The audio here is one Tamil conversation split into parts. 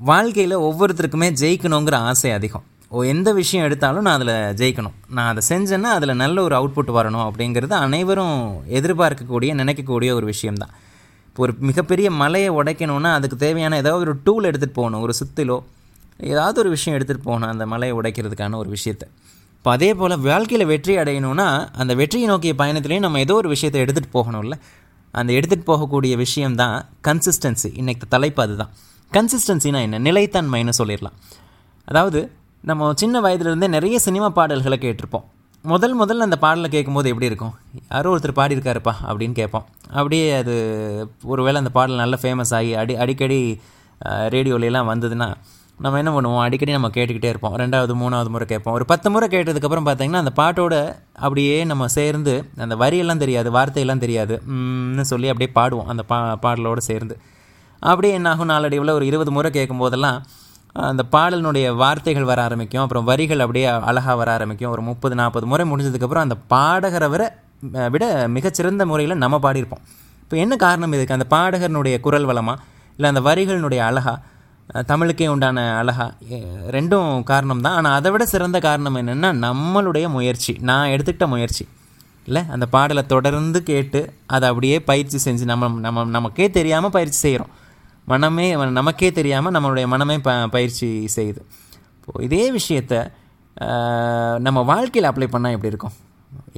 வாழ்க்கையில் ஒவ்வொருத்தருக்குமே ஜெயிக்கணுங்கிற ஆசை அதிகம். ஓ எந்த விஷயம் எடுத்தாலும் நான் அதில் ஜெயிக்கணும். நான் அதை செஞ்சேன்னா அதில் நல்ல ஒரு அவுட்புட் வரணும் அப்படிங்கிறது அனைவரும் எதிர்பார்க்கக்கூடிய நினைக்கக்கூடிய ஒரு விஷயம்தான். இப்போ ஒரு மிகப்பெரிய மலையை உடைக்கணும்னா அதுக்கு தேவையான ஏதாவது ஒரு டூல் எடுத்துகிட்டு போகணும். ஒரு சுத்திலோ ஏதாவது ஒரு விஷயம் எடுத்துகிட்டு போகணும் அந்த மலையை உடைக்கிறதுக்கான ஒரு விஷயத்தை. இப்போ அதே போல் வாழ்க்கையில் வெற்றி அடையணும்னா அந்த வெற்றியை நோக்கிய பயணத்துலேயும் நம்ம ஏதோ ஒரு விஷயத்தை எடுத்துகிட்டு போகணும்ல. அந்த எடுத்துகிட்டு போகக்கூடிய விஷயம் தான் கன்சிஸ்டன்சி இன்றைக்கு தலைப்பு அதுதான். கன்சிஸ்டன்சினா என்ன? நிலைத்தன்மைன்னு சொல்லிடலாம். அதாவது நம்ம சின்ன வயதுலேருந்தே நிறைய சினிமா பாடல்களை கேட்டிருப்போம். முதல் முதல்ல அந்த பாடலை கேட்கும்போது எப்படி இருக்கும்? யாரோ ஒருத்தர் பாடியிருக்காருப்பா அப்படின்னு கேட்போம். அப்படியே அது ஒருவேளை அந்த பாடல் நல்ல ஃபேமஸ் ஆகி அடி அடிக்கடி ரேடியோலலாம் வந்ததுன்னா நம்ம என்ன பண்ணுவோம்? அடிக்கடி நம்ம கேட்டுக்கிட்டே இருப்போம். ரெண்டாவது மூணாவது முறை கேட்போம். ஒரு பத்து முறை கேட்டதுக்கப்புறம் பார்த்தீங்கன்னா அந்த பாட்டோட அப்படியே நம்ம சேர்ந்து அந்த வரியெல்லாம் தெரியாது வார்த்தையெல்லாம் தெரியாதுன்னு சொல்லி அப்படியே பாடுவோம். அந்த பா பாடலோடு சேர்ந்து. அப்படியே என்னாகும்? நாளடைவில் ஒரு இருபது முறை கேட்கும் போதெல்லாம் அந்த பாடலினுடைய வார்த்தைகள் வர ஆரம்பிக்கும். அப்புறம் வரிகள் அப்படியே அழகாக வர ஆரம்பிக்கும். ஒரு முப்பது நாற்பது முறை முடிஞ்சதுக்கப்புறம் அந்த பாடகரை விட விட மிகச்சிறந்த முறையில் நம்ம பாடியிருப்போம். இப்போ என்ன காரணம் இதுக்கு? அந்த பாடகர்னுடைய குரல் வளமா? இல்லை அந்த வரிகளினுடைய அழகா? தமிழுக்கே உண்டான அழகா? ரெண்டும் காரணம் தான். ஆனால் அதை விட சிறந்த காரணம் என்னென்னா நம்மளுடைய முயற்சி. நான் எடுத்துக்கிட்ட முயற்சி. இல்லை அந்த பாடலை தொடர்ந்து கேட்டு அதை அப்படியே பயிற்சி செஞ்சு நம்ம நம்ம நமக்கே தெரியாமல் பயிற்சி செய்கிறோம். மனமே நமக்கே தெரியாமல் நம்மளுடைய மனமே ப பயிற்சி செய்யுது. இப்போது இதே விஷயத்த நம்ம வாழ்க்கையில் அப்ளை பண்ணால் எப்படி இருக்கும்?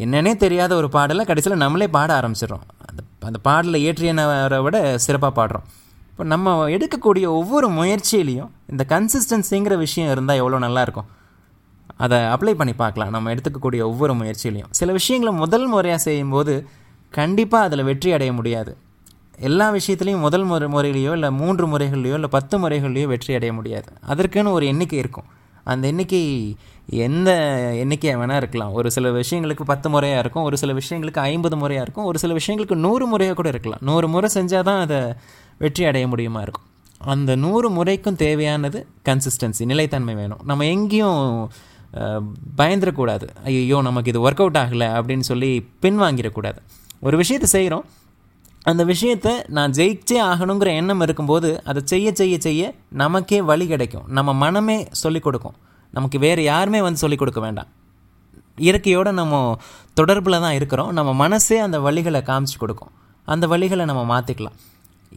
என்னன்னே தெரியாத ஒரு பாடலை கடைசியில் நம்மளே பாட ஆரம்பிச்சிடுறோம். அந்த அந்த பாடலை இயற்றியனவரை விட சிறப்பாக பாடுறோம். இப்போ நம்ம எடுக்கக்கூடிய ஒவ்வொரு முயற்சியிலையும் இந்த கன்சிஸ்டன்சிங்கிற விஷயம் இருந்தால் எவ்வளோ நல்லாயிருக்கும் அதை அப்ளை பண்ணி பார்க்கலாம். நம்ம எடுத்துக்கக்கூடிய ஒவ்வொரு முயற்சியிலையும். சில விஷயங்களை முதல் முறையாக செய்யும்போது கண்டிப்பாக அதில் வெற்றி அடைய முடியாது. எல்லா விஷயத்துலையும் முதல் முறை முறையிலையோ இல்லை மூன்று முறைகள்லையோ இல்லை பத்து முறைகள்லையோ வெற்றி அடைய முடியாது. அதற்குன்னு ஒரு எண்ணிக்கை இருக்கும். அந்த எண்ணிக்கை எந்த எண்ணிக்கையாக வேணால் இருக்கலாம். ஒரு சில விஷயங்களுக்கு பத்து முறையாக இருக்கும் ஒரு சில விஷயங்களுக்கு ஐம்பது முறையாக இருக்கும் ஒரு சில விஷயங்களுக்கு நூறு முறையாக கூட இருக்கலாம். நூறு முறை செஞ்சால் தான் அதை வெற்றி அடைய முடியுமா இருக்கும். அந்த நூறு முறைக்கும் தேவையானது கன்சிஸ்டன்சி நிலைத்தன்மை வேணும். நம்ம எங்கேயும் பயந்துடக்கூடாது ஐயோ நமக்கு இது ஒர்க் அவுட் ஆகலை அப்படின்னு சொல்லி பின்வாங்கிடக்கூடாது. ஒரு விஷயத்தை செய்கிறோம் அந்த விஷயத்தை நான் ஜெயிச்சே ஆகணுங்கிற எண்ணம் இருக்கும்போது அதை செய்ய செய்ய செய்ய நமக்கே வழி கிடைக்கும். நம்ம மனமே சொல்லிக் கொடுக்கும். நமக்கு வேறு யாருமே வந்து சொல்லிக் கொடுக்க வேண்டாம். இயற்கையோடு நம்ம தொடர்பில் தான் இருக்கிறோம். நம்ம மனசே அந்த வழிகளை காமிச்சு கொடுக்கும். அந்த வழிகளை நம்ம மாற்றிக்கலாம்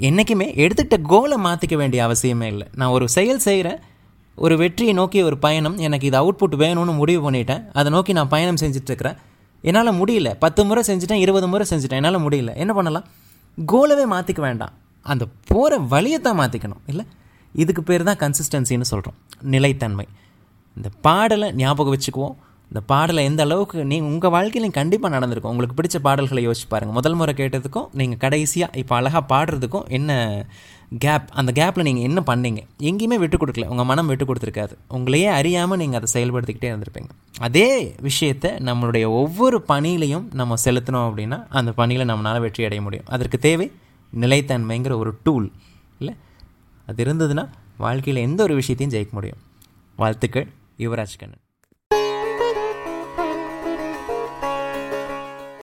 என்றைக்குமே எடுத்துக்கிட்ட கோலை மாற்றிக்க வேண்டிய அவசியமே இல்லை. நான் ஒரு செயல் செய்கிறேன் ஒரு வெற்றியை நோக்கி ஒரு பயணம் எனக்கு இது அவுட்புட் வேணும்னு முடிவு பண்ணிட்டேன். அதை நோக்கி நான் பயணம் செஞ்சிட்ருக்கிறேன். என்னால் முடியல. பத்து முறை செஞ்சுட்டேன் இருபது முறை செஞ்சுட்டேன். என்னால் முடியல. என்ன பண்ணலாம்? கோலவே மாற்றிக்க வேண்டாம். அந்த போகிற வழியை தான் மாற்றிக்கணும் இல்லை? இதுக்கு பேர் தான் கன்சிஸ்டன்சின்னு சொல்கிறோம் நிலைத்தன்மை. இந்த பாடலை ஞாபகம் வச்சுக்குவோம். இந்த பாடலை எந்த அளவுக்கு நீங்கள் உங்கள் வாழ்க்கையிலையும் கண்டிப்பாக நடந்திருக்கும். உங்களுக்கு பிடிச்ச பாடல்களை யோசிச்சு பாருங்கள் முதல் முறை கேட்டதுக்கும் நீங்கள் கடைசியாக இப்போ அழகாக பாடுறதுக்கும் என்ன கேப் அந்த கேப்பில் நீங்கள் என்ன பண்ணீங்க? எங்கேயுமே விட்டு கொடுக்கல. உங்கள் மனம் விட்டு கொடுத்துருக்காது. உங்களையே அறியாமல் நீங்கள் அதை செயல்படுத்திக்கிட்டே இருந்திருப்பீங்க. அதே விஷயத்தை நம்மளுடைய ஒவ்வொரு பணியிலையும் நம்ம செலுத்தினோம் அப்படின்னா அந்த பணியில் நம்மளால் வெற்றி அடைய முடியும். அதற்கு தேவை நிலைத்தன்மைங்கிற ஒரு டூல் இல்லை? அது இருந்ததுன்னா வாழ்க்கையில் எந்த ஒரு விஷயத்தையும் ஜெயிக்க முடியும். வாழ்த்துக்கள் யுவராஜ் கண்ணன்.